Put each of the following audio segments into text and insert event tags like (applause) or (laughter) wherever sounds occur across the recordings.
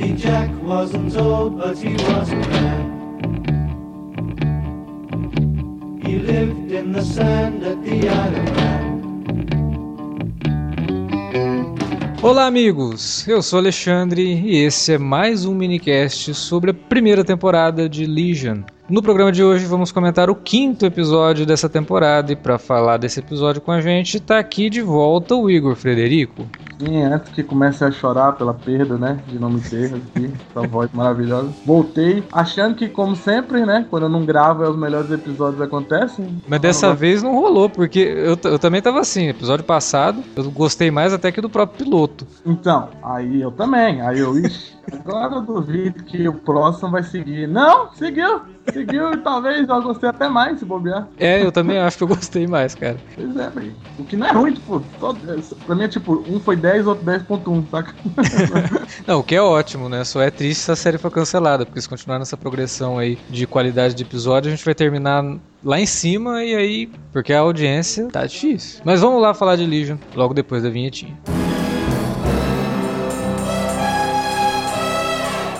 Happy Jack wasn't old, but he wasn't bad. He lived in the sand at the island. Olá, amigos! Eu sou Alexandre e esse é mais um minicast sobre a primeira temporada de Legion. No programa de hoje vamos comentar o quinto episódio dessa temporada e para falar desse episódio com a gente está aqui de volta o Igor Frederico. Sim, antes que comece a chorar pela perda, né, de não me ter aqui, essa voz maravilhosa. Voltei, achando que, como sempre, né, quando eu não gravo, os melhores episódios acontecem. Mas dessa não vez não rolou, porque eu, eu também tava assim, episódio passado, eu gostei mais até que do próprio piloto. Então, aí eu também, aí eu, ixi, agora eu duvido que o próximo vai seguir. Não, seguiu! Seguiu e talvez eu gostei até mais se bobear. É, eu também acho que eu gostei mais, cara. Pois é, velho. O que não é ruim, tipo, todo, pra mim é tipo, um foi 10, outro 10.1, saca? (laughs) não, o que é ótimo, né? Só é triste se a série for cancelada, porque se continuar nessa progressão aí de qualidade de episódio, a gente vai terminar lá em cima e aí, porque a audiência tá difícil. Mas vamos lá falar de Legion logo depois da vinhetinha.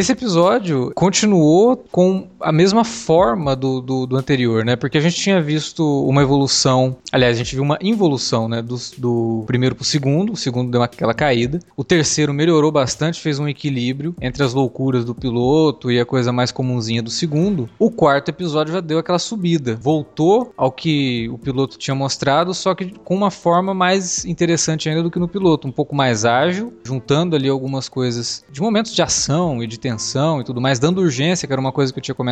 Esse episódio continuou com a mesma forma do, do, do, anterior, né? Porque a gente tinha visto uma evolução, aliás, a gente viu uma involução, né? Do, do primeiro pro segundo, o segundo deu aquela caída, o terceiro melhorou bastante, fez um equilíbrio entre as loucuras do piloto e a coisa mais comunzinha do segundo. O quarto episódio já deu aquela subida, voltou ao que o piloto tinha mostrado, só que com uma forma mais interessante ainda do que no piloto, um pouco mais ágil, juntando ali algumas coisas de momentos de ação e de tensão e tudo mais, dando urgência, que era uma coisa que eu tinha comentado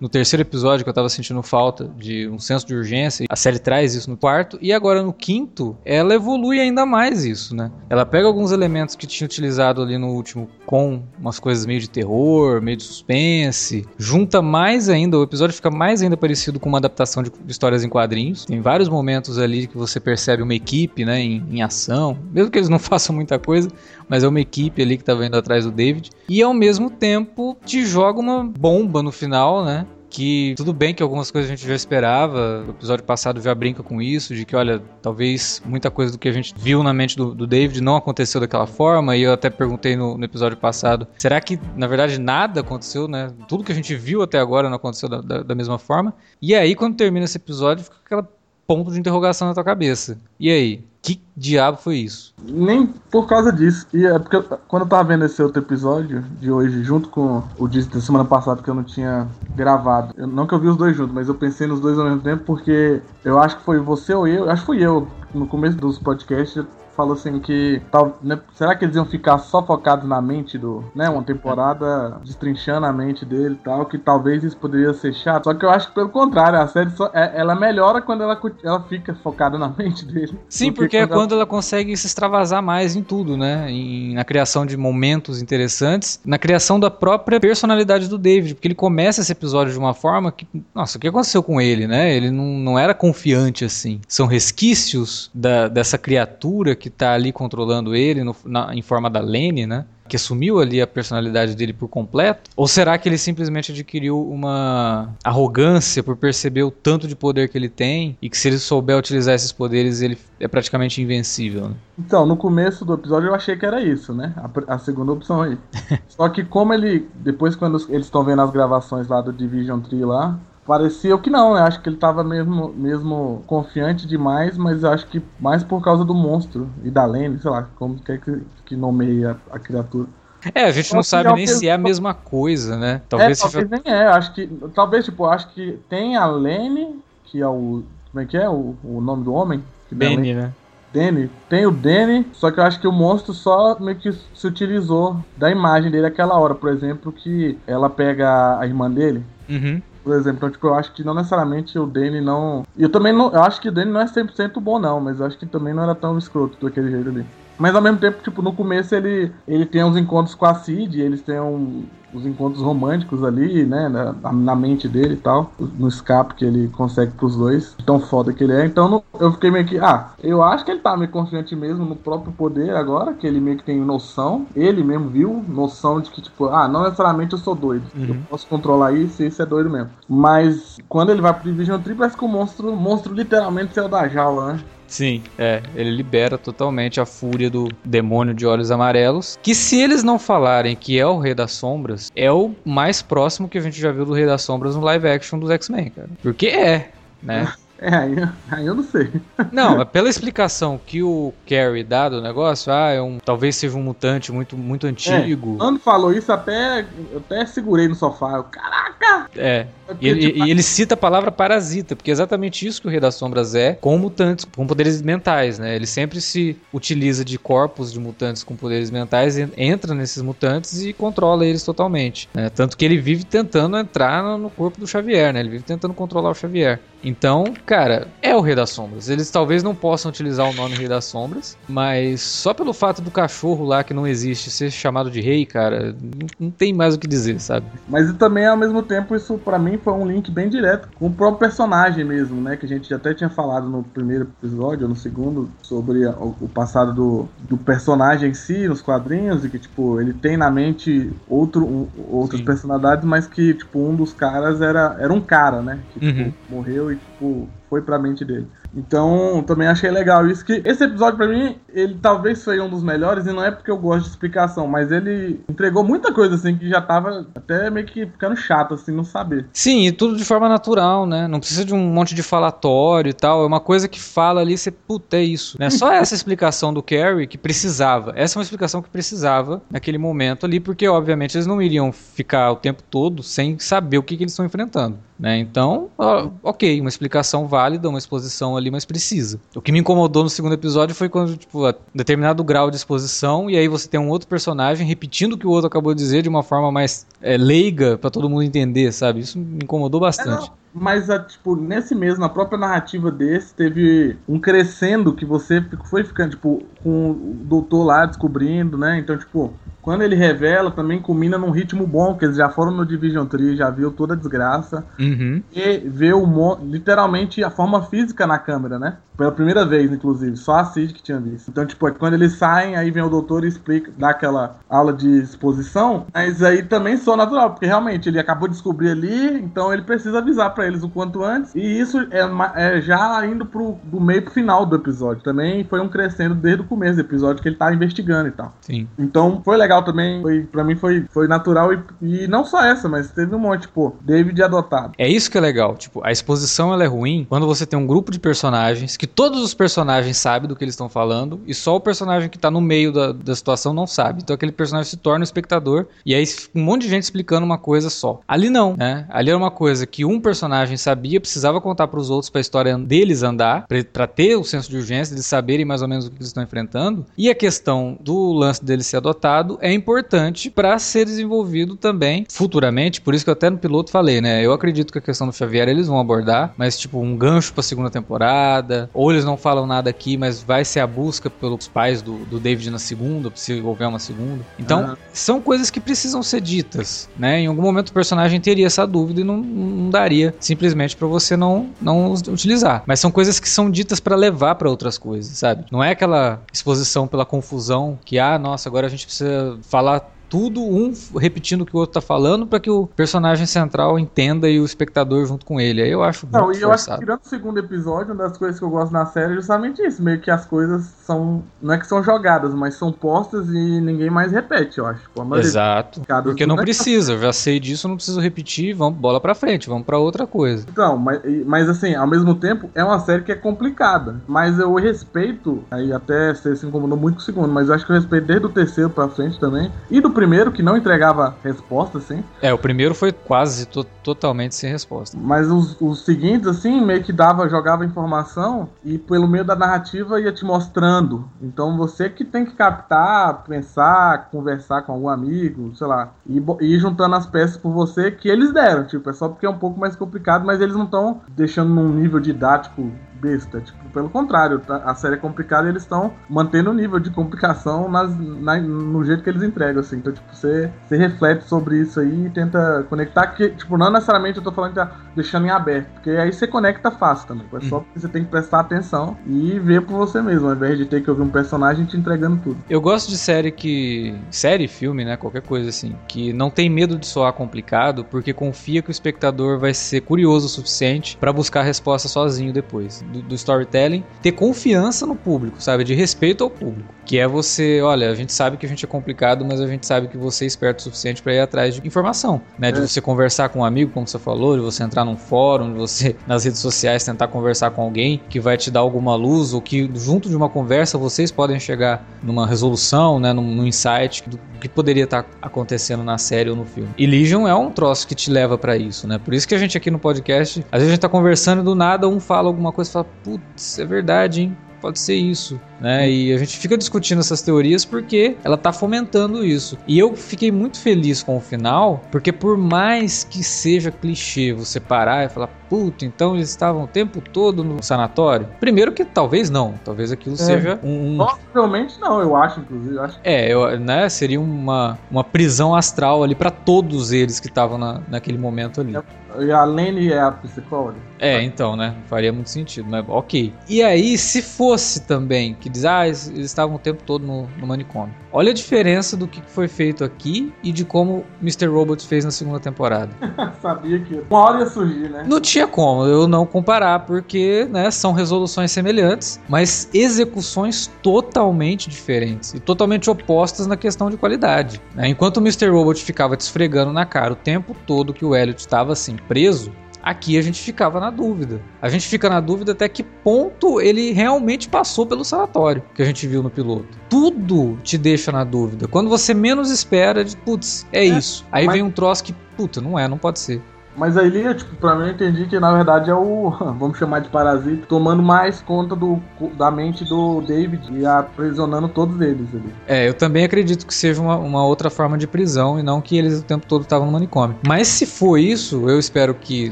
no terceiro episódio, que eu tava sentindo falta de um senso de urgência. A série traz isso no quarto. E agora no quinto, ela evolui ainda mais isso, né? Ela pega alguns elementos que tinha utilizado ali no último com umas coisas meio de terror, meio de suspense, junta mais ainda, o episódio fica mais ainda parecido com uma adaptação de histórias em quadrinhos. Tem vários momentos ali que você percebe uma equipe, né, em, em ação, mesmo que eles não (laughs) façam muita coisa, mas é uma equipe ali que tá vendo atrás do David. E ao mesmo tempo te joga uma bomba no final, né? que tudo bem que algumas coisas a gente já esperava, o episódio passado já brinca com isso, de que, olha, talvez muita coisa do que a gente viu na mente do, do David não aconteceu daquela forma, e eu até perguntei no, no, episódio passado, será que, na verdade, nada aconteceu, né? Tudo que a gente viu até agora não aconteceu da, da, da mesma forma, e aí, quando termina esse episódio, fica aquela ponto de interrogação na tua cabeça. E aí? Que diabo foi isso? Nem por causa disso. E é porque quando eu tava vendo esse outro episódio de hoje, junto com o de da semana passada que eu não tinha gravado. Eu, não que eu vi os dois juntos, mas eu pensei nos dois ao mesmo tempo porque eu acho que foi você ou eu, acho que fui eu, no começo dos podcasts, falou assim que tal, né, será que eles iam ficar só focados na mente do, né, uma temporada destrinchando a mente dele e tal, que talvez isso poderia ser chato. Só que eu acho que pelo contrário, a série só, é, ela melhora quando ela, ela fica focada na (laughs) mente dele. Sim, porque é quando ela... ela... consegue se extravasar mais em tudo, né, em, na criação de momentos interessantes, na criação da própria personalidade do David, porque ele começa esse episódio de uma forma que, nossa, o que aconteceu com ele, né? Ele não, não era confiante assim. São resquícios da, dessa criatura que está ali controlando ele no, na, em forma da Lene, né? Que assumiu ali a personalidade dele por completo? Ou será que ele simplesmente adquiriu uma arrogância por perceber o tanto de poder que ele tem e que se ele souber utilizar esses poderes ele é praticamente invencível? Né? Então, no começo do episódio eu achei que era isso, né? A, a segunda opção aí. (laughs) Só que como ele, depois quando eles estão vendo as gravações lá do Division Tree lá, Parecia que não, né? Acho que ele tava mesmo, mesmo confiante demais, mas acho que mais por causa do monstro e da Lene, sei lá, como quer que, que nomeia a, a criatura. É, a gente não sabe nem se é a mesma coisa, né? Talvez, é, talvez nem é. Acho que. Talvez, tipo, acho que tem a Lene, que é o. Como é que é? O, o nome do homem? Benny, né? Danny. Tem o Danny, só que eu acho que o monstro só meio que se utilizou da imagem dele aquela hora. Por exemplo, que ela pega a irmã dele. Uhum. Por exemplo, então, tipo, eu acho que não necessariamente o Danny não. E eu também não. Eu acho que o Danny não é 100% bom, não, mas eu acho que também não era tão escroto daquele jeito ali. Mas ao mesmo tempo, tipo, no começo ele, ele tem uns encontros com a Cid, eles têm um, os encontros românticos ali, né, na, na, mente dele e tal, no escape que ele consegue pros dois, tão foda que ele é. Então eu fiquei meio que, ah, eu acho que ele tá meio confiante mesmo no próprio poder agora, que ele meio que tem noção, ele mesmo viu, noção de que, tipo, ah, não necessariamente eu sou doido, uhum. eu posso controlar isso e isso é doido mesmo. Mas quando ele vai pro Division Tree, parece que o monstro, o monstro literalmente saiu da jaula, né? Sim, é. Ele libera totalmente a fúria do demônio de olhos amarelos. Que se eles não falarem que é o Rei das Sombras, é o mais próximo que a gente já viu do Rei das Sombras no live action dos X-Men, cara. Porque é, né? (laughs) É, aí, aí eu não sei. Não, é pela explicação que o Carrie dá do negócio, ah, é um, talvez seja um mutante muito, muito antigo. É, quando falou isso, até, eu até segurei no sofá. Eu, Caraca! É. e, ele, e, ele cita a palavra parasita, porque é exatamente isso que o Rei das Sombras é com mutantes, com poderes mentais, né? Ele sempre se utiliza de corpos de mutantes com poderes mentais, entra nesses mutantes e controla eles totalmente. Né? Tanto que ele vive tentando entrar no corpo do Xavier, né? Ele vive tentando controlar o Xavier. Então, cara, é o Rei das Sombras. Eles talvez não possam utilizar o nome Rei das Sombras, mas só pelo fato do cachorro lá que não existe ser chamado de rei, cara, não, tem mais o que dizer, sabe? Mas também, ao mesmo tempo, isso para mim foi um link bem direto com o próprio personagem mesmo, né? Que a gente até tinha falado no primeiro episódio, ou no segundo, sobre o, passado do, do personagem em si, nos quadrinhos, e que, tipo, ele tem na mente outro, um, outras Sim. personalidades, mas que, tipo, um dos caras era, era um cara, né? Que, tipo, uhum. morreu e, tipo, foi pra mente dele. Então, também achei legal isso que esse episódio para mim, ele talvez foi um dos melhores e não é porque eu gosto de explicação, mas ele entregou muita coisa assim que já tava até meio que ficando chato assim, não saber. Sim, e tudo de forma natural, né? Não precisa de um monte de falatório e tal, é uma coisa que fala ali, você, puta, é isso, né? Só essa explicação do Carrie que precisava. Essa é uma explicação que precisava naquele momento ali, porque obviamente eles não iriam ficar o tempo todo sem saber o que, que eles estão enfrentando, né? Então, ó, OK, uma explicação válida, uma exposição ali, mas precisa. O que me incomodou no segundo episódio foi quando, tipo, a determinado grau de exposição, e aí você tem um outro personagem repetindo o que o outro acabou de dizer de uma forma mais é, leiga para todo mundo entender, sabe? Isso me incomodou bastante. É, mas, tipo, nesse mesmo, na própria narrativa desse, teve um crescendo que você foi ficando, tipo, com o doutor lá descobrindo, né? Então, tipo, quando ele revela, também culmina num ritmo bom, que eles já foram no Division Tree, já viu toda a desgraça. Uhum. E vê o literalmente a forma física na câmera, né? Pela primeira vez, inclusive. Só a Cid que tinha visto. Então, tipo, é quando eles saem, aí vem o doutor e explica, dá aquela aula de exposição. Mas aí também sou natural, porque realmente ele acabou de descobrir ali, então ele precisa avisar para eles o quanto antes. E isso é, é, já indo pro do meio pro final do episódio. Também foi um crescendo desde o começo do episódio que ele tá investigando e tal. Sim. Então foi legal também. Foi, pra mim foi, foi natural. E, e não só essa, mas teve um monte, tipo, David adotado. É isso que é legal. Tipo, a exposição ela é ruim quando você tem um grupo de personagens que todos os personagens sabem do que eles estão falando e só o personagem que tá no meio da, da situação não sabe. Então aquele personagem se torna o espectador e aí um monte de gente explicando uma coisa só. Ali não, né? Ali era uma coisa que um personagem sabia, precisava contar para os outros para a história deles andar, para ter o senso de urgência, de saberem mais ou menos o que eles estão enfrentando. E a questão do lance dele ser adotado é importante para ser desenvolvido também futuramente. Por isso que eu até no piloto falei, né? Eu acredito que a questão do Xavier eles vão abordar, mas tipo um gancho para segunda temporada, ou eles não falam nada aqui, mas vai ser a busca pelos pais do, do David na segunda, se houver uma segunda. Então, uhum. são coisas que precisam ser ditas, né? Em algum momento o personagem teria essa dúvida e não, não daria simplesmente para você não, não utilizar. Mas são coisas que são ditas para levar para outras coisas, sabe? Não é aquela exposição pela confusão que, ah, nossa, agora a gente precisa falar tudo, um repetindo o que o outro tá falando, para que o personagem central entenda e o espectador junto com ele. Aí eu acho Não, muito e eu acho que tirando o segundo episódio, uma das coisas que eu gosto na série é justamente isso, meio que as coisas são, não é que são jogadas, mas são postas e ninguém mais repete, eu acho. Exato, porque não é precisa, eu já sei disso, não preciso repetir, vamos bola para frente, vamos para outra coisa. Então, mas, mas assim, ao mesmo tempo, é uma série que é complicada, mas eu respeito, aí até você se incomodou muito com o segundo, mas eu acho que eu respeito desde o terceiro pra frente também, e do primeiro que não entregava resposta, assim. É, o primeiro foi quase to totalmente sem resposta. Mas os, os seguintes, assim, meio que dava, jogava informação e pelo meio da narrativa ia te mostrando. Então você que tem que captar, pensar, conversar com algum amigo, sei lá, e, ir juntando as peças por você que eles deram. Tipo, é só porque é um pouco mais complicado, mas eles não estão deixando num nível didático besta. Tipo, pelo contrário, tá? a série é complicada e eles estão mantendo o nível de complicação nas, na, no jeito que eles entregam, assim. Então, tipo, você, você reflete sobre isso aí e tenta conectar, que, tipo, não necessariamente eu tô falando que tá deixando em aberto, porque aí você conecta fácil também. É só uhum. porque você tem que prestar atenção e ver por você mesmo, ao invés de ter que ouvir um personagem te entregando tudo. Eu gosto de série que. série, filme, né? Qualquer coisa assim, que não tem medo de soar complicado, porque confia que o espectador vai ser curioso o suficiente para buscar a resposta sozinho depois do, do, storytelling, ter confiança no público, sabe? De respeito ao público. Que é você, olha, a gente sabe que a gente é complicado, mas a gente sabe que você é esperto o suficiente para ir atrás de informação, né? De é. você conversar com um amigo, como você falou, de você entrar num fórum, de você (laughs) nas redes sociais tentar conversar com alguém que vai te dar alguma luz ou que junto de uma conversa vocês podem chegar numa resolução, né? Num, num insight do que poderia estar tá acontecendo na série ou no filme. E Legion é um troço que te leva para isso, né? Por isso que a gente aqui no podcast, às vezes a gente tá conversando e do nada um fala alguma coisa e fala, putz, é verdade, hein? Pode ser isso né? E a gente fica discutindo essas teorias porque ela tá fomentando isso. E eu fiquei muito feliz com o final, porque por mais que seja clichê você parar e falar, puta, então eles estavam o tempo todo no sanatório. Primeiro que talvez não, talvez aquilo é. seja um. Possivelmente não, eu acho, inclusive. Eu acho. É, eu, né, seria uma, uma prisão astral ali para todos eles que estavam na, naquele momento ali. E a Lene é a psicóloga? É, então, né? Faria muito sentido, mas ok. E aí, se fosse também que diz, ah, eles, estavam o tempo todo no, no, manicômio. Olha a diferença do que foi feito aqui e de como Mr. Robot fez na segunda temporada. (laughs) Sabia que uma hora ia surgir, né? Não tinha como eu não comparar, porque né, são resoluções semelhantes, mas execuções totalmente diferentes e totalmente opostas na questão de qualidade. Né? Enquanto o Mr. Robot ficava te esfregando na cara o tempo todo que o Elliot estava assim preso, Aqui a gente ficava na dúvida. A gente fica na dúvida até que ponto ele realmente passou pelo sanatório que a gente viu no piloto. Tudo te deixa na dúvida. Quando você menos espera, de putz, é, é isso. Aí mas... vem um troço que, puta, não é, não pode ser. Mas aí, tipo, pra mim eu entendi que na verdade é o, (laughs) vamos chamar de parasita, tomando mais conta do, da mente do David e aprisionando todos eles ali. É, eu também acredito que seja uma, uma outra forma de prisão e não que eles o tempo todo estavam no manicômio. Mas se for isso, eu espero que.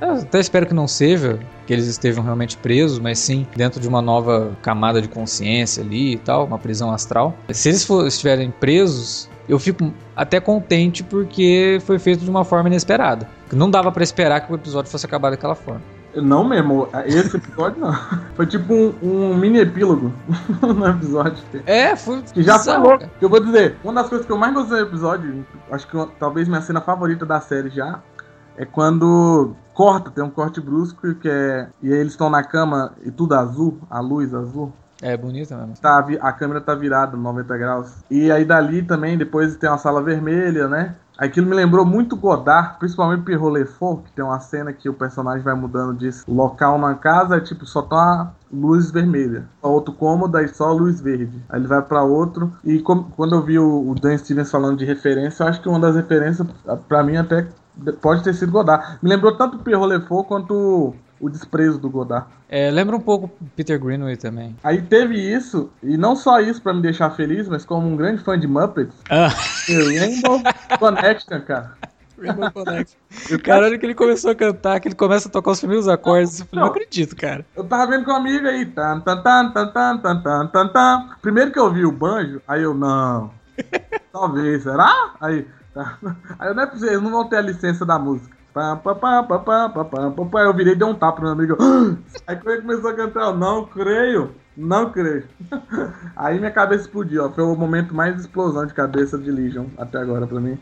Eu até espero que não seja, que eles estejam realmente presos, mas sim dentro de uma nova camada de consciência ali e tal, uma prisão astral. Se eles for, estiverem presos, eu fico até contente porque foi feito de uma forma inesperada. Não dava para esperar que o episódio fosse acabar daquela forma. Não mesmo, esse episódio não. (laughs) Foi tipo um, um mini epílogo (laughs) no episódio. É, foi. Que já falou. Eu vou dizer, uma das coisas que eu mais gostei do episódio, acho que talvez minha cena favorita da série já, é quando corta, tem um corte brusco que é. E aí eles estão na cama e tudo azul, a luz azul. É bonita mesmo. Tá, a câmera tá virada 90 graus. E aí dali também, depois tem uma sala vermelha, né? Aquilo me lembrou muito Godard, principalmente Pierrot Lefort, que tem uma cena que o personagem vai mudando de local na casa, é tipo, só tá luz vermelha. Outro cômodo, aí só luz verde. Aí ele vai para outro. E quando eu vi o, o Dan Stevens falando de referência, eu acho que uma das referências, para mim, até pode ter sido Godard. Me lembrou tanto Pierrot Lefort quanto o desprezo do Godard. É, lembra um pouco Peter Greenway também. Aí teve isso, e não só isso para me deixar feliz, mas como um grande fã de Muppets, ah. Rainbow (laughs) Connection, cara. Rainbow Connection. (laughs) cara, olha que ele começou a cantar, que ele começa a tocar os primeiros acordes. Eu falei, não, não acredito, cara. Eu tava vendo com um amigo aí. Tan, tan, tan, tan, tan, tan, tan, tan. Primeiro que eu vi o banjo, aí eu, não. (laughs) Talvez, será? Aí, tá. Aí eu não é pra vocês, não vão ter a licença da música. Eu virei e dei um tapa no meu amigo. (gasps) Aí quando ele começou a cantar, eu não creio, não creio. (laughs) Aí minha cabeça explodiu, ó. Foi o momento mais explosão de cabeça de Legion até agora pra mim.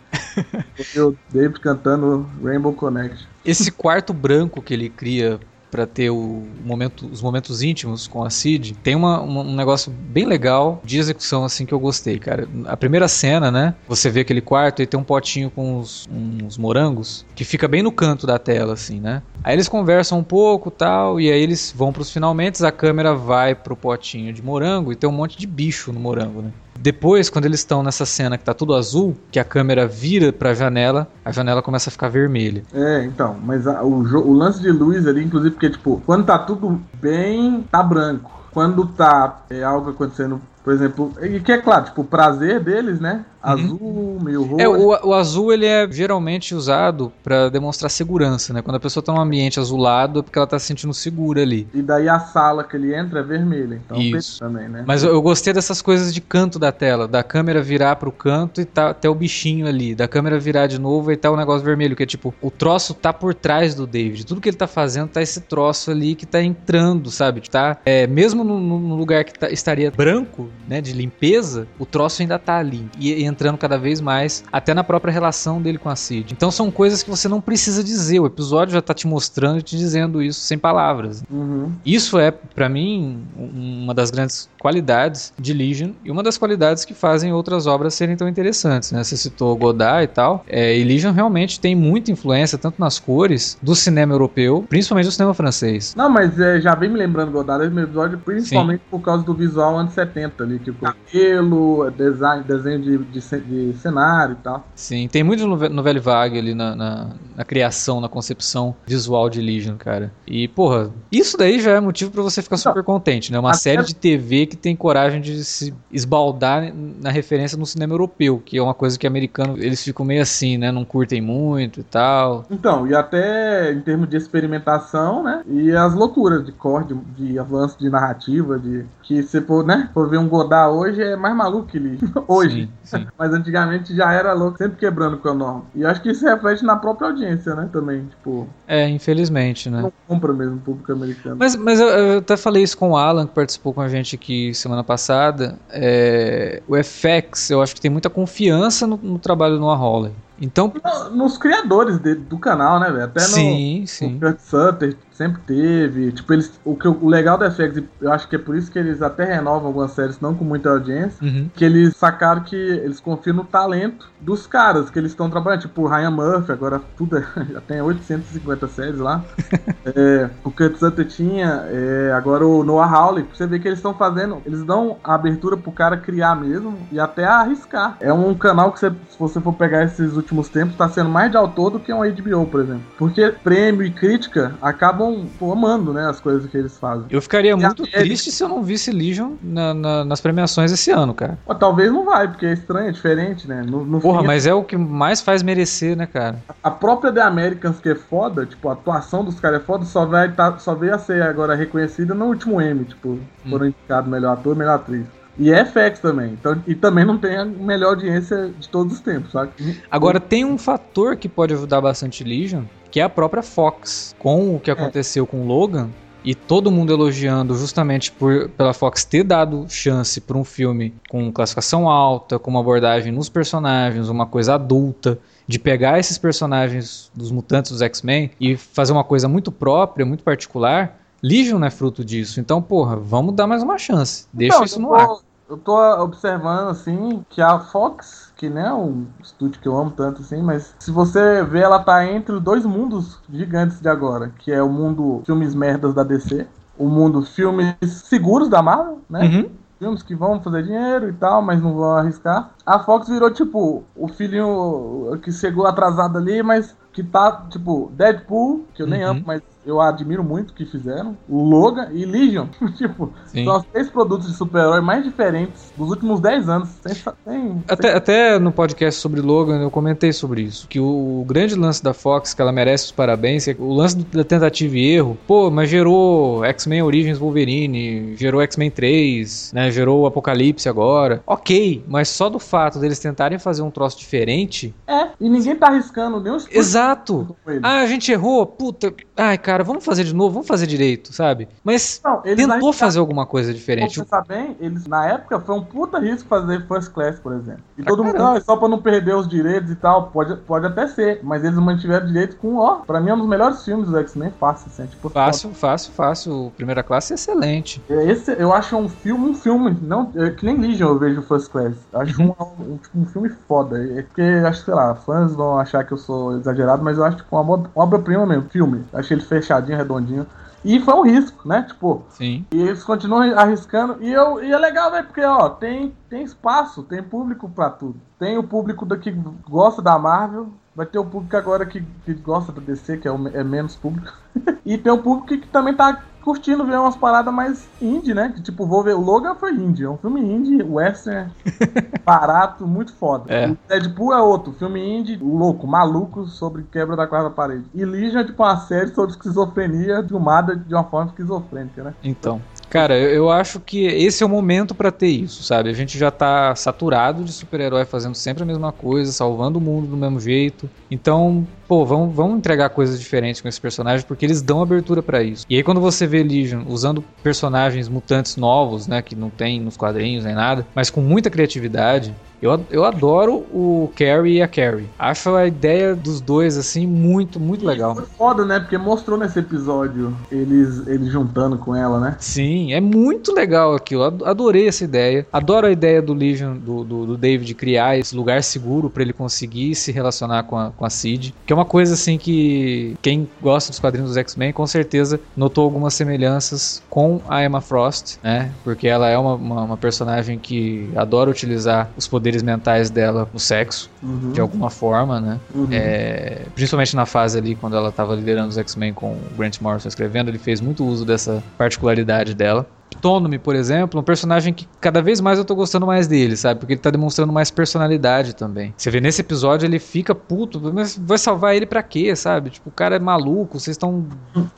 (laughs) o David cantando Rainbow Connection. Esse quarto branco que ele cria para ter o momento, os momentos íntimos com a Cid, tem uma, uma, um negócio bem legal de execução assim que eu gostei, cara. A primeira cena, né? Você vê aquele quarto e tem um potinho com uns, uns morangos que fica bem no canto da tela, assim, né? Aí eles conversam um pouco tal, e aí eles vão pros finalmente, a câmera vai pro potinho de morango e tem um monte de bicho no morango, né? Depois, quando eles estão nessa cena que tá tudo azul, que a câmera vira pra janela, a janela começa a ficar vermelha. É, então, mas a, o, o, lance de luz ali, inclusive, porque, tipo, quando tá tudo bem, tá branco. Quando tá é, algo acontecendo por exemplo, e que é claro, tipo, o prazer deles, né? Uhum. Azul, meio roxo. É, o, o, azul ele é geralmente usado para demonstrar segurança, né? Quando a pessoa tá num ambiente azulado é porque ela tá se sentindo segura ali. E daí a sala que ele entra é vermelha, então Isso. também, né? Mas eu, eu, gostei dessas coisas de canto da tela, da câmera virar pro canto e tá até o bichinho ali, da câmera virar de novo e tá o negócio vermelho, que é tipo, o troço tá por trás do David. Tudo que ele tá fazendo tá esse troço ali que tá entrando, sabe? Tá, é, mesmo no, no lugar que tá, estaria branco, né, de limpeza, o troço ainda tá ali e, e, entrando cada vez mais até na própria relação dele com a Cid. Então são coisas que você não precisa dizer, o episódio já tá te mostrando e te dizendo isso sem palavras. Uhum. Isso é para mim uma das grandes qualidades de Legion e uma das qualidades que fazem outras obras serem tão interessantes, né? Você citou Godard e tal, é, e Legion realmente tem muita influência tanto nas cores do cinema europeu, principalmente do cinema francês. Não, mas é, já vem me lembrando Godard esse episódio principalmente Sim. por causa do visual anos 70 ali, que o cabelo, design, desenho de, de, de, cenário e tal. Sim, tem muito no Velho Vague ali na, na, na, criação, na concepção visual de Legion, cara. E, porra, isso daí já é motivo para você ficar super contente, né? Uma série de TV que tem coragem de se esbaldar na referência no cinema europeu, que é uma coisa que americano, eles ficam meio assim, né? Não curtem muito e tal. Então, e até em termos de experimentação, né? E as loucuras de corte, de, de avanço de narrativa, de que se for, né, for ver um Godard hoje é mais maluco que ele (laughs) hoje. Sim, sim. Mas antigamente já era louco, sempre quebrando com a norma. E acho que isso reflete na própria audiência, né, também, tipo... É, infelizmente, né? Não compra mesmo o público americano. Mas, mas eu, eu, até falei isso com o Alan, que participou com a gente aqui semana passada. É, o FX, eu acho que tem muita confiança no, no trabalho do Noah Hawley. Então, nos criadores de, do canal, né, velho? Até sim, no, sim. no Kurt Sutter sempre teve. Tipo, eles, o, que, o legal da FX, eu acho que é por isso que eles até renovam algumas séries, não com muita audiência, uhum. que eles sacaram que eles confiam no talento dos caras que eles estão trabalhando. Tipo, o Ryan Murphy, agora tudo é, (laughs) já tem 850 séries lá. (laughs) é, o Kurt Sutter tinha, é, agora o Noah Hawley. Você vê que eles estão fazendo, eles dão a abertura pro cara criar mesmo e até arriscar. É um canal que você, se você for pegar esses últimos tempos, tá sendo mais de autor do que um HBO, por exemplo. Porque prêmio e crítica acabam pô, amando, né, as coisas que eles fazem. Eu ficaria muito triste se eu não visse Legion na, na, nas premiações esse ano, cara. Pô, talvez não vai, porque é estranho, é diferente, né? No, no Porra, fim, mas é o que mais faz merecer, né, cara? A própria The Americans, que é foda, tipo, a atuação dos caras é foda, só, vai tá, só veio a ser agora reconhecida no último M, tipo, hum. foram indicados melhor ator, melhor atriz. E é FX também. Então, e também não tem a melhor audiência de todos os tempos, sabe? Agora, tem um fator que pode ajudar bastante Legion, que é a própria Fox. Com o que é. aconteceu é. com Logan, e todo mundo elogiando justamente por, pela Fox ter dado chance para um filme com classificação alta, com uma abordagem nos personagens, uma coisa adulta, de pegar esses personagens dos mutantes dos X-Men e fazer uma coisa muito própria, muito particular. Legion não é fruto disso. Então, porra, vamos dar mais uma chance. Deixa então, isso no ar. Eu tô observando, assim, que a Fox, que não é um estúdio que eu amo tanto assim, mas se você vê, ela tá entre dois mundos gigantes de agora, que é o mundo filmes merdas da DC, o mundo filmes seguros da Marvel, né? Uhum. Filmes que vão fazer dinheiro e tal, mas não vão arriscar. A Fox virou, tipo, o filhinho que chegou atrasado ali, mas que tá, tipo, Deadpool, que eu nem uhum. amo, mas eu admiro muito o que fizeram. Logan e Legion. (laughs) tipo, Sim. são os três produtos de super-herói mais diferentes dos últimos 10 anos. Sem, sem, até, sem... até no podcast sobre Logan eu comentei sobre isso. Que o, o, grande lance da Fox, que ela merece os parabéns, é o lance da tentativa e erro. Pô, mas gerou X-Men Origins Wolverine, gerou X-Men 3, né? Gerou o Apocalipse agora. Ok, mas só do fato deles tentarem fazer um troço diferente. É, e ninguém tá arriscando nem os Exato. Ah, a gente errou. Puta. Ai, cara vamos fazer de novo, vamos fazer direito, sabe? Mas não, tentou fazer alguma coisa diferente. Você bem, eles na época foi um puta risco fazer First Class, por exemplo. E ah, todo mundo, não, é só pra não perder os direitos e tal, pode, pode até ser, mas eles mantiveram direito com, ó, pra mim é um dos melhores filmes do X-Men, fácil, assim, tipo, Fácil, foda. fácil, fácil. Primeira classe é excelente. É, esse, eu acho um filme, um filme, não, é, que nem Legion eu vejo First Class. Acho uhum. um, um, tipo, um, filme foda. É porque, acho, sei lá, fãs vão achar que eu sou exagerado, mas eu acho tipo, uma, uma obra-prima mesmo, filme. Achei ele fechadinho, redondinho. E foi um risco, né? Tipo, Sim. e eles continuam arriscando. E, eu, e é legal, velho, porque, ó, tem, tem espaço, tem público pra tudo. Tem o público que gosta da Marvel, vai ter o público agora que, que gosta da DC, que é, o, é menos público. (laughs) e tem o público que, que também tá curtindo ver umas paradas mais indie, né? Que tipo, vou ver. O Logan foi indie, é um filme indie, western, (laughs) barato, muito foda. É. O Deadpool é outro, filme indie, louco, maluco, sobre quebra da quarta parede. E Legion é tipo uma série sobre esquizofrenia filmada de uma forma esquizofrênica, né? Então. Cara, eu, eu acho que esse é o momento pra ter isso, sabe? A gente já tá saturado de super-herói fazendo sempre a mesma coisa, salvando o mundo do mesmo jeito. Então, pô, vamos, vamos entregar coisas diferentes com esses personagens porque eles dão abertura pra isso. E aí quando você vê Legion usando personagens mutantes novos, né, que não tem nos quadrinhos nem nada, mas com muita criatividade, eu, eu adoro o Carrie e a Carrie. Acho a ideia dos dois, assim, muito, muito legal. Foi foda, né? Porque mostrou nesse episódio eles, eles juntando com ela, né? Sim, é muito legal aquilo. Ad- Adorei essa ideia. Adoro a ideia do Legion, do, do, do David criar esse lugar seguro pra ele conseguir se relacionar com a, com a Cid. Que é uma coisa assim que quem gosta dos quadrinhos dos X-Men com certeza notou algumas semelhanças com a Emma Frost, né? Porque ela é uma, uma, uma personagem que adora utilizar os poderes mentais dela no sexo, Uhum. de alguma forma, né? Uhum. É, principalmente na fase ali, quando ela estava liderando os X-Men com o Grant Morrison escrevendo, ele fez muito uso dessa particularidade dela. Tommy, por exemplo, um personagem que cada vez mais eu tô gostando mais dele, sabe? Porque ele tá demonstrando mais personalidade também. Você vê nesse episódio, ele fica puto, mas vai salvar ele pra quê, sabe? Tipo, o cara é maluco, vocês estão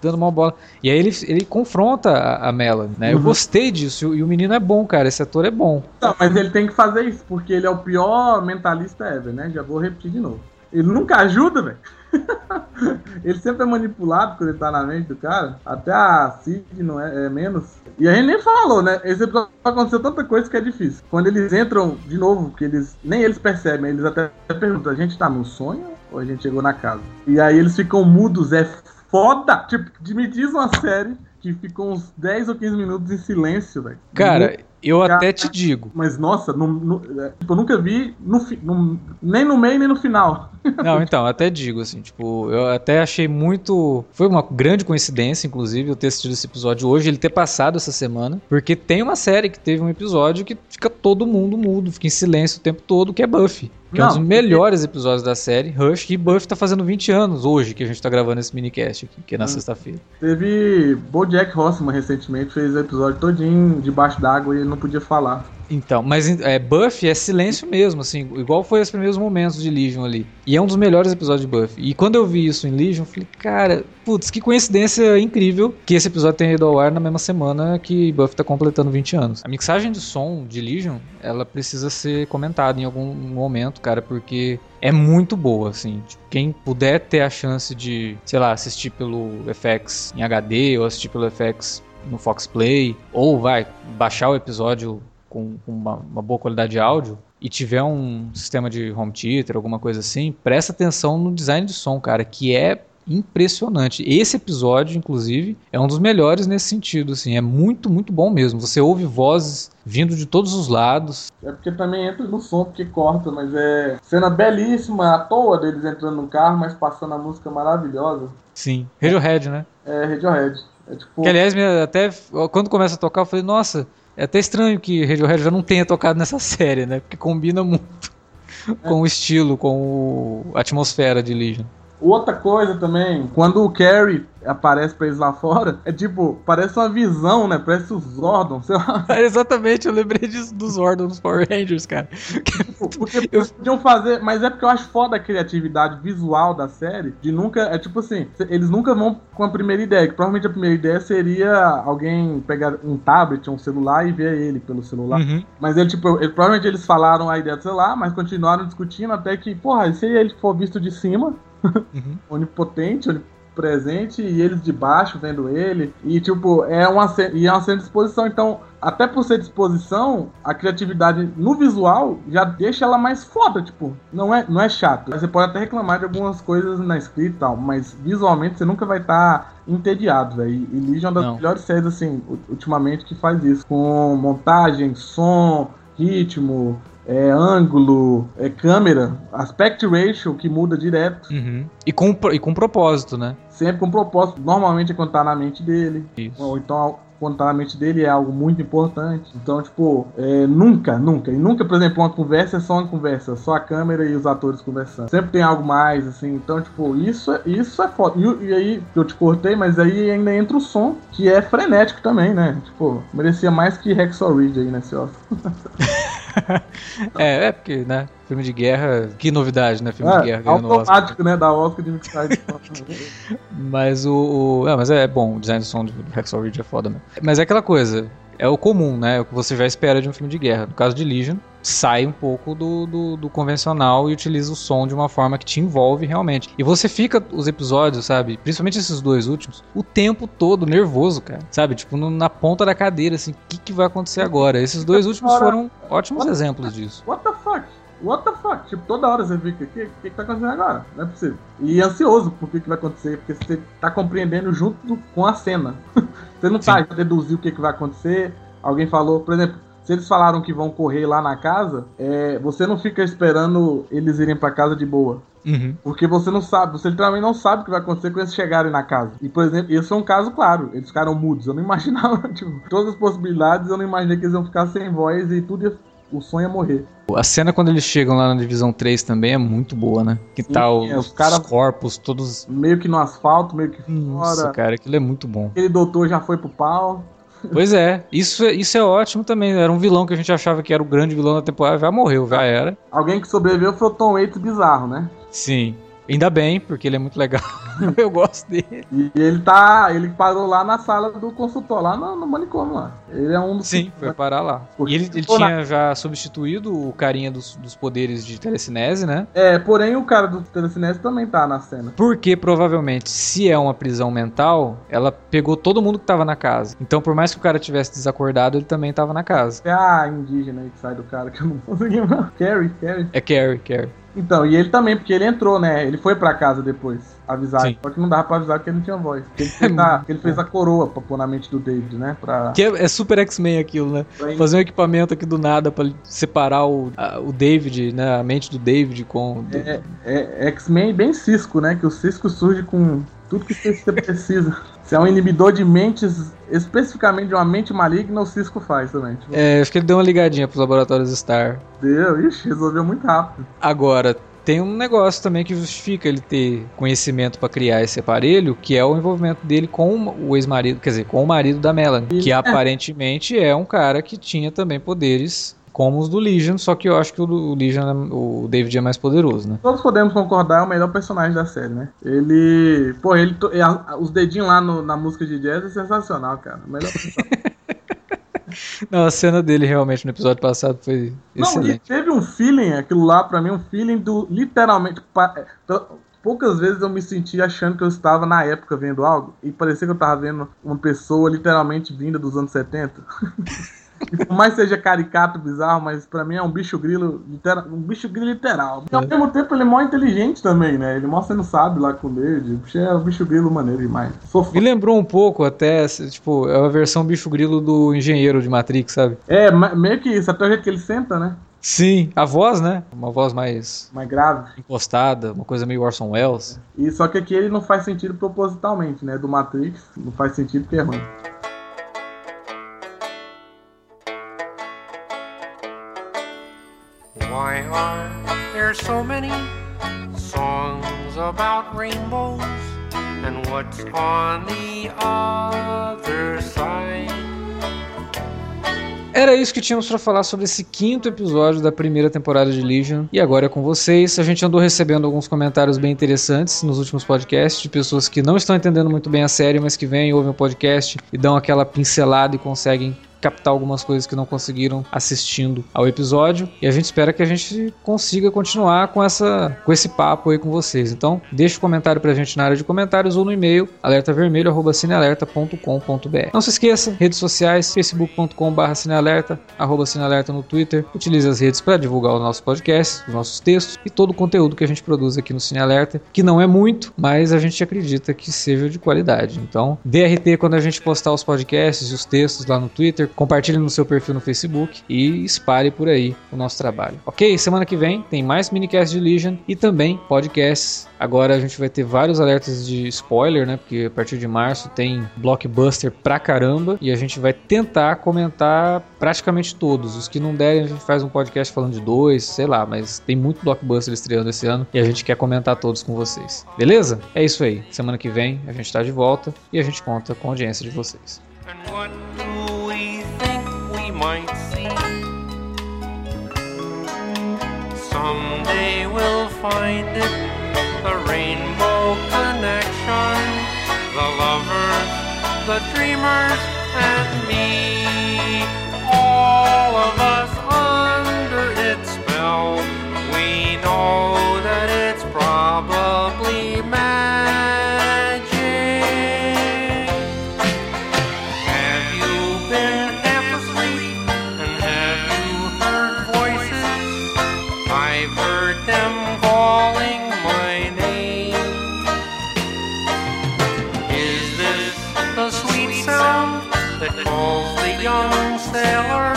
dando mal bola. E aí ele, ele confronta a, a Melanie, né? Eu Uhum. gostei disso, e o menino é bom, cara, esse ator é bom. Não, mas ele tem que fazer isso, porque ele é o pior mentalista ever, né? Já vou repetir de novo. Ele nunca ajuda, velho. (laughs) ele sempre é manipulado quando ele tá na mente do cara. Até a Cid não é, é menos. E a gente nem falou, né? Esse episódio aconteceu tanta coisa que é difícil. Quando eles entram de novo, que eles nem eles percebem, eles até perguntam: a gente tá num sonho ou a gente chegou na casa? E aí eles ficam mudos, é foda. Tipo, me diz uma série que ficou uns 10 ou 15 minutos em silêncio, velho. Cara, eu Cara. até te digo. Mas nossa, no- no- é, tipo, eu nunca vi no, no- nem no meio nem no final. (laughs) Não, então, eu até digo, assim, tipo, eu até achei muito. Foi uma grande coincidência, inclusive, eu ter assistido esse episódio hoje, ele ter passado essa semana, porque tem uma série que teve um episódio que fica todo mundo mudo, fica em silêncio o tempo todo, que é Buffy. Que é um Não, dos melhores episódios da série, Rush, e Buffy tá fazendo 20 anos hoje que a gente tá gravando esse minicast aqui, que é na Hum. sexta-feira. Teve Bojack Horseman recentemente, fez o episódio todinho debaixo d'água e ele não podia falar. Então, mas é, Buffy é silêncio mesmo, assim, igual foi os primeiros momentos de Legion ali. E é um dos melhores episódios de Buffy. E quando eu vi isso em Legion, eu falei, cara, putz, que coincidência incrível que esse episódio tenha ido ao ar na mesma semana que Buffy tá completando 20 anos. A mixagem de som de Legion, ela precisa ser comentada em algum momento, cara, porque é muito boa, assim. Tipo, quem puder ter a chance de, sei lá, assistir pelo FX em HD ou assistir pelo FX no Fox Play, ou vai baixar o episódio com com uma, uma boa qualidade de áudio e tiver um sistema de home theater, alguma coisa assim, presta atenção no design de som, cara, que é impressionante. Esse episódio, inclusive, é um dos melhores nesse sentido, assim, é muito, muito bom mesmo. Você ouve vozes vindo de todos os lados. É porque também entra no som, porque corta, mas é cena belíssima, à toa deles entrando no carro, mas passando a música maravilhosa. Sim, Radiohead, né? É Radiohead. É tipo. Que aliás, até quando começa a tocar, eu falei, nossa, é até estranho que Radiohead já não tenha tocado nessa (laughs) série, né? Porque combina muito com o estilo, com o- a atmosfera de Legion. Outra coisa também, quando o Carrie aparece pra eles lá fora, é tipo, parece uma visão, né? Parece os Zordon, sei lá. (laughs) Exatamente, eu lembrei disso dos Ordens dos Power Rangers, cara. Porque eles podiam fazer, mas é porque eu acho foda a criatividade visual da série, de nunca, é tipo assim, eles nunca vão com a primeira ideia, que provavelmente a primeira ideia seria alguém pegar um tablet, um celular e ver ele pelo celular. Uhum. Mas ele, tipo, ele- provavelmente eles falaram a ideia do celular, mas continuaram discutindo até que, porra, e se ele for visto de cima, Uhum. onipotente, onipresente, e eles de baixo vendo ele, e tipo, é uma, e é uma cena de exposição, então, até por ser de exposição, a criatividade no visual já deixa ela mais foda, tipo, não é, não é chato. Você pode até reclamar de algumas coisas na escrita e tal, mas visualmente você nunca vai estar entediado, velho. E Legion é uma das melhores séries, assim, ultimamente, que faz isso, com montagem, som, ritmo, é, ângulo, é, câmera, aspect ratio que muda direto. Uhum. E, com, e com propósito, né? Sempre com propósito. Normalmente é quando tá na mente dele. Isso. Ou então quando tá na mente dele é algo muito importante. Então, tipo, é, nunca, nunca. E nunca, por exemplo, uma conversa é só uma conversa, só a câmera e os atores conversando. Sempre tem algo mais, assim. Então, tipo, isso, é, isso é foda. E, e aí, eu te cortei, mas aí ainda entra o som, que é frenético também, né? Tipo, merecia mais que Hacksaw Ridge aí nesse Oscar. (laughs) (laughs) é, é porque, né? Filme de guerra, que novidade, né? Filme é, de guerra ganhando automático, né? Da Oscar de mixagem. (laughs) mas o, o, é, mas é bom, o design do som do Hacksaw Ridge é foda mesmo. Mas é aquela coisa, é o comum, né? É o que você já espera de um filme de guerra. No caso de Legion, sai um pouco do, do, do, convencional e utiliza o som de uma forma que te envolve realmente. E você fica os episódios, sabe? Principalmente esses dois últimos, o tempo todo nervoso, cara. Sabe? Tipo, no, na ponta da cadeira, assim, o que, que vai acontecer agora? Esses dois últimos foram ótimos exemplos disso. What the fuck? What the fuck? Tipo, toda hora você fica, o que, que, que tá acontecendo agora? Não é possível. E ansioso por que, que vai acontecer, porque você tá compreendendo junto com a cena. (laughs) você não tá a deduzir o que, que vai acontecer. Alguém falou, por exemplo, se eles falaram que vão correr lá na casa, é, você não fica esperando eles irem pra casa de boa. Uhum. Porque você não sabe, você literalmente não sabe o que vai acontecer quando eles chegarem na casa. E, por exemplo, esse é um caso claro. Eles ficaram mudos. Eu não (laughs) imaginava, tipo, todas as possibilidades, eu não imaginei que eles iam ficar sem voz e tudo ia o sonho é morrer. A cena quando eles chegam lá na divisão 3 também é muito boa, né? Que Sim, tá os, os, cara, os corpos todos. Meio que no asfalto, meio que Nossa, fora. cara, aquilo é muito bom. Aquele doutor já foi pro pau. Pois é, isso, é, isso é ótimo também. Era um vilão que a gente achava que era o grande vilão da temporada, já morreu, já era. Alguém que sobreviveu foi o Tom Waits bizarro, né? Sim. Ainda bem, porque ele é muito legal. (laughs) eu gosto dele. E ele tá. Ele parou lá na sala do consultor, lá no, no manicômio lá. Ele é um dos. Sim, foi parar lá. Porque e ele, ele tinha já substituído o carinha dos, dos poderes de telecinese, né? É, porém o cara do telecinese também tá na cena. Porque provavelmente, se é uma prisão mental, ela pegou todo mundo que tava na casa. Então, por mais que o cara tivesse desacordado, ele também tava na casa. É a indígena aí que sai do cara que eu não (laughs) consegui. Carrie, Carrie. É Carrie, Carrie. Então, e ele também, porque ele entrou, né? Ele foi pra casa depois avisar. Sim. Só que não dava pra avisar porque ele não tinha voz. Porque ele fez, a, (laughs) ele fez a coroa pra pôr na mente do David, né? Pra... Que é, é super X-Men aquilo, né? Fazer um equipamento aqui do nada pra separar o, a, o David, né? A mente do David com. É, é X-Men bem Cisco, né? Que o Cisco surge com tudo que você precisa. (laughs) Se é um inibidor de mentes, especificamente de uma mente maligna, o Cisco faz também. Tipo... É, acho que ele deu uma ligadinha pros laboratórios Star. Deu, ixi, resolveu muito rápido. Agora, tem um negócio também que justifica ele ter conhecimento para criar esse aparelho, que é o envolvimento dele com o ex-marido, quer dizer, com o marido da Melanie, que é. aparentemente é um cara que tinha também poderes como os do Legion, só que eu acho que o Legion, o David é mais poderoso, né? Todos podemos concordar, é o melhor personagem da série, né? Ele. Pô, ele. Os dedinhos lá no, na música de jazz é sensacional, cara. O melhor. (laughs) Não, a cena dele realmente no episódio passado foi Não, excelente. e teve um feeling, aquilo lá pra mim, um feeling do literalmente. É, poucas vezes eu me senti achando que eu estava na época vendo algo e parecia que eu estava vendo uma pessoa literalmente vinda dos anos 70. (laughs) Por mais seja caricato, bizarro, mas pra mim é um bicho grilo, um bicho grilo literal. E ao é. mesmo tempo ele é mó inteligente também, né? Ele mostra não sabe lá com o dedo. É um bicho grilo maneiro demais. Sou Me lembrou um pouco até, tipo, é a versão bicho grilo do engenheiro de Matrix, sabe? É, meio que isso, até o jeito que ele senta, né? Sim, a voz, né? Uma voz mais. Mais grave. Impostada, uma coisa meio Orson Welles. E só que aqui ele não faz sentido propositalmente, né? Do Matrix, não faz sentido porque é ruim. So many songs about rainbows? And what's on the other side? Era isso que tínhamos para falar sobre esse quinto episódio da primeira temporada de Legion. E agora é com vocês. A gente andou recebendo alguns comentários bem interessantes nos últimos podcasts de pessoas que não estão entendendo muito bem a série, mas que vêm, ouvem o podcast e dão aquela pincelada e conseguem captar algumas coisas que não conseguiram assistindo ao episódio. E a gente espera que a gente consiga continuar com, essa, com esse papo aí com vocês. Então, deixa o um comentário pra gente na área de comentários ou no e-mail alertavermelho.cinealerta.com.br. Não se esqueça, redes sociais, facebook.com.br cinealerta, arroba cinealerta no Twitter. Utilize as redes para divulgar os nossos podcasts, os nossos textos e todo o conteúdo que a gente produz aqui no Cinealerta, que não é muito, mas a gente acredita que seja de qualidade. Então, DRT quando a gente postar os podcasts e os textos lá no Twitter, compartilhe no seu perfil no Facebook e espalhe por aí o nosso trabalho. Ok? Semana que vem tem mais minicast de Legion e também podcasts. Agora a gente vai ter vários alertas de spoiler, né? Porque a partir de março tem blockbuster pra caramba e a gente vai tentar comentar praticamente todos. Os que não derem, a gente faz um podcast falando de dois, sei lá, mas tem muito blockbuster estreando esse ano e a gente quer comentar todos com vocês. Beleza? É isso aí. Semana que vem a gente tá de volta e a gente conta com a audiência de vocês. Might see? Someday we'll find it, the rainbow connection, the lovers, the dreamers, and me. All of us under its spell, we know that it's probably I've heard them calling my name. Is this the sweet sound that calls the young sailor?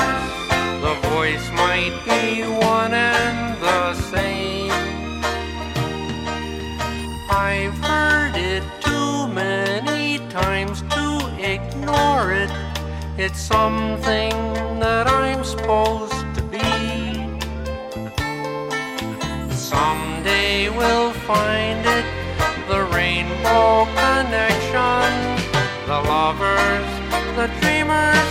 The voice might be one and the same. I've heard it too many times to ignore it. It's something that I'm supposed rainbow connection,